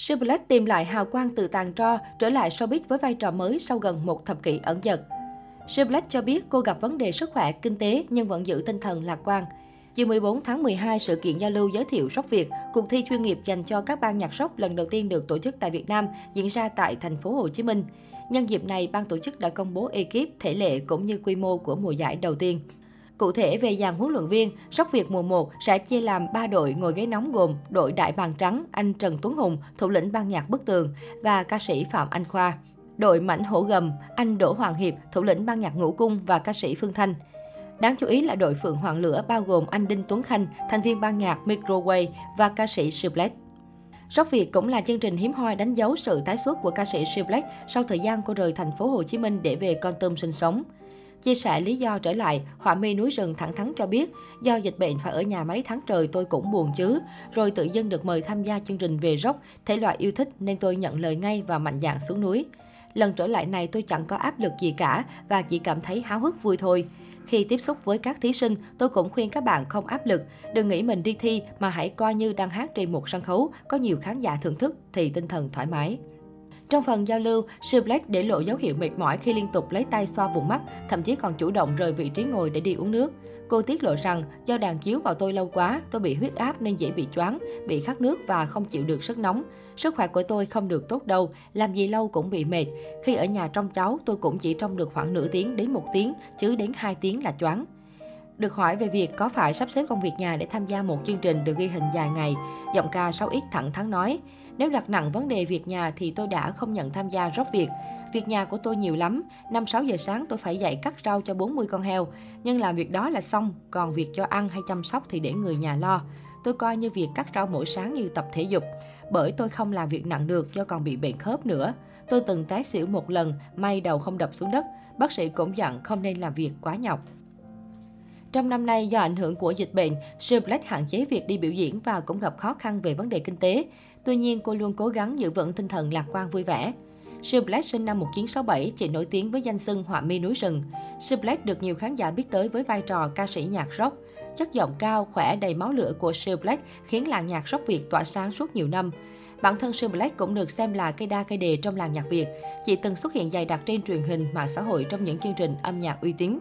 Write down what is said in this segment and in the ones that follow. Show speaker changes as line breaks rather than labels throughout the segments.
Sư Black tìm lại hào quang từ tàn tro, trở lại showbiz với vai trò mới sau gần một thập kỷ ẩn dật. Sư Black cho biết cô gặp vấn đề sức khỏe, kinh tế nhưng vẫn giữ tinh thần lạc quan. Chiều 14 tháng 12, sự kiện giao lưu giới thiệu rock Việt, cuộc thi chuyên nghiệp dành cho các ban nhạc rock lần đầu tiên được tổ chức tại Việt Nam, diễn ra tại thành phố Hồ Chí Minh. Nhân dịp này, ban tổ chức đã công bố ekip, thể lệ cũng như quy mô của mùa giải đầu tiên. Cụ thể về dàn huấn luyện viên, Sóc Việt mùa 1 sẽ chia làm 3 đội ngồi ghế nóng gồm đội Đại Bàng Trắng, anh Trần Tuấn Hùng, thủ lĩnh ban nhạc Bức Tường và ca sĩ Phạm Anh Khoa. Đội Mảnh Hổ Gầm, anh Đỗ Hoàng Hiệp, thủ lĩnh ban nhạc Ngũ Cung và ca sĩ Phương Thanh. Đáng chú ý là đội Phượng Hoàng Lửa bao gồm anh Đinh Tuấn Khanh, thành viên ban nhạc Microwave và ca sĩ Siblet. Rock Việt cũng là chương trình hiếm hoi đánh dấu sự tái xuất của ca sĩ Siblet sau thời gian cô rời thành phố Hồ Chí Minh để về Con Tum sinh sống. Chia sẻ lý do trở lại, họa mi núi rừng thẳng thắn cho biết, do dịch bệnh phải ở nhà mấy tháng trời tôi cũng buồn chứ. Rồi tự dưng được mời tham gia chương trình về rốc, thể loại yêu thích nên tôi nhận lời ngay và mạnh dạn xuống núi. Lần trở lại này tôi chẳng có áp lực gì cả và chỉ cảm thấy háo hức vui thôi. Khi tiếp xúc với các thí sinh, tôi cũng khuyên các bạn không áp lực, đừng nghĩ mình đi thi mà hãy coi như đang hát trên một sân khấu, có nhiều khán giả thưởng thức thì tinh thần thoải mái. Trong phần giao lưu, Sir Black để lộ dấu hiệu mệt mỏi khi liên tục lấy tay xoa vùng mắt, thậm chí còn chủ động rời vị trí ngồi để đi uống nước. Cô tiết lộ rằng do đàn chiếu vào tôi lâu quá, tôi bị huyết áp nên dễ bị choáng, bị khát nước và không chịu được sức nóng. Sức khỏe của tôi không được tốt đâu, làm gì lâu cũng bị mệt. Khi ở nhà trong cháu, tôi cũng chỉ trong được khoảng nửa tiếng đến một tiếng, chứ đến 2 tiếng là choáng. Được hỏi về việc có phải sắp xếp công việc nhà để tham gia một chương trình được ghi hình dài ngày, giọng ca 6X thẳng thắn nói, nếu đặt nặng vấn đề việc nhà thì tôi đã không nhận tham gia rốt việc. Việc nhà của tôi nhiều lắm, 5-6 giờ sáng tôi phải dậy cắt rau cho 40 con heo. Nhưng làm việc đó là xong, còn việc cho ăn hay chăm sóc thì để người nhà lo. Tôi coi như việc cắt rau mỗi sáng như tập thể dục. Bởi tôi không làm việc nặng được do còn bị bệnh khớp nữa. Tôi từng tái xỉu một lần, may đầu không đập xuống đất. Bác sĩ cũng dặn không nên làm việc quá nhọc. Trong năm nay, do ảnh hưởng của dịch bệnh, Sir Black hạn chế việc đi biểu diễn và cũng gặp khó khăn về vấn đề kinh tế. Tuy nhiên, cô luôn cố gắng giữ vững tinh thần lạc quan vui vẻ. Sir Black sinh năm 1967, chị nổi tiếng với danh xưng họa mi núi rừng. Sir Black được nhiều khán giả biết tới với vai trò ca sĩ nhạc rock. Chất giọng cao, khỏe, đầy máu lửa của Sir Black khiến làng nhạc rock Việt tỏa sáng suốt nhiều năm. Bản thân Sir Black cũng được xem là cây đa cây đề trong làng nhạc Việt. Chị từng xuất hiện dày đặc trên truyền hình, mạng xã hội trong những chương trình âm nhạc uy tín.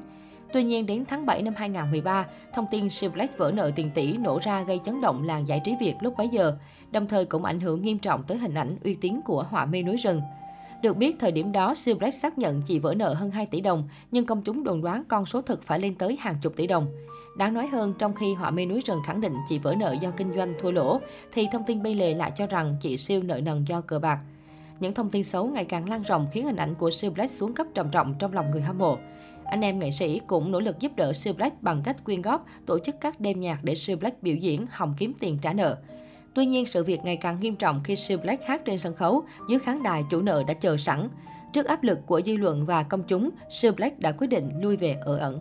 Tuy nhiên, đến tháng 7 năm 2013, thông tin Siêu Black vỡ nợ tiền tỷ nổ ra gây chấn động làng giải trí Việt lúc bấy giờ, đồng thời cũng ảnh hưởng nghiêm trọng tới hình ảnh uy tín của họa mi núi rừng. Được biết, thời điểm đó, Siêu Black xác nhận chỉ vỡ nợ hơn 2 tỷ đồng, nhưng công chúng đồn đoán con số thực phải lên tới hàng chục tỷ đồng. Đáng nói hơn, trong khi họa mi núi rừng khẳng định chỉ vỡ nợ do kinh doanh thua lỗ, thì thông tin bây lề lại cho rằng chị siêu nợ nần do cờ bạc. Những thông tin xấu ngày càng lan rộng khiến hình ảnh của Siêu Black xuống cấp trầm trọng trong lòng người hâm mộ. Anh em nghệ sĩ cũng nỗ lực giúp đỡ Siêu Black bằng cách quyên góp, tổ chức các đêm nhạc để Siêu Black biểu diễn, hòng kiếm tiền trả nợ. Tuy nhiên, sự việc ngày càng nghiêm trọng khi Siêu Black hát trên sân khấu, dưới khán đài chủ nợ đã chờ sẵn. Trước áp lực của dư luận và công chúng, Siêu Black đã quyết định lui về ở ẩn.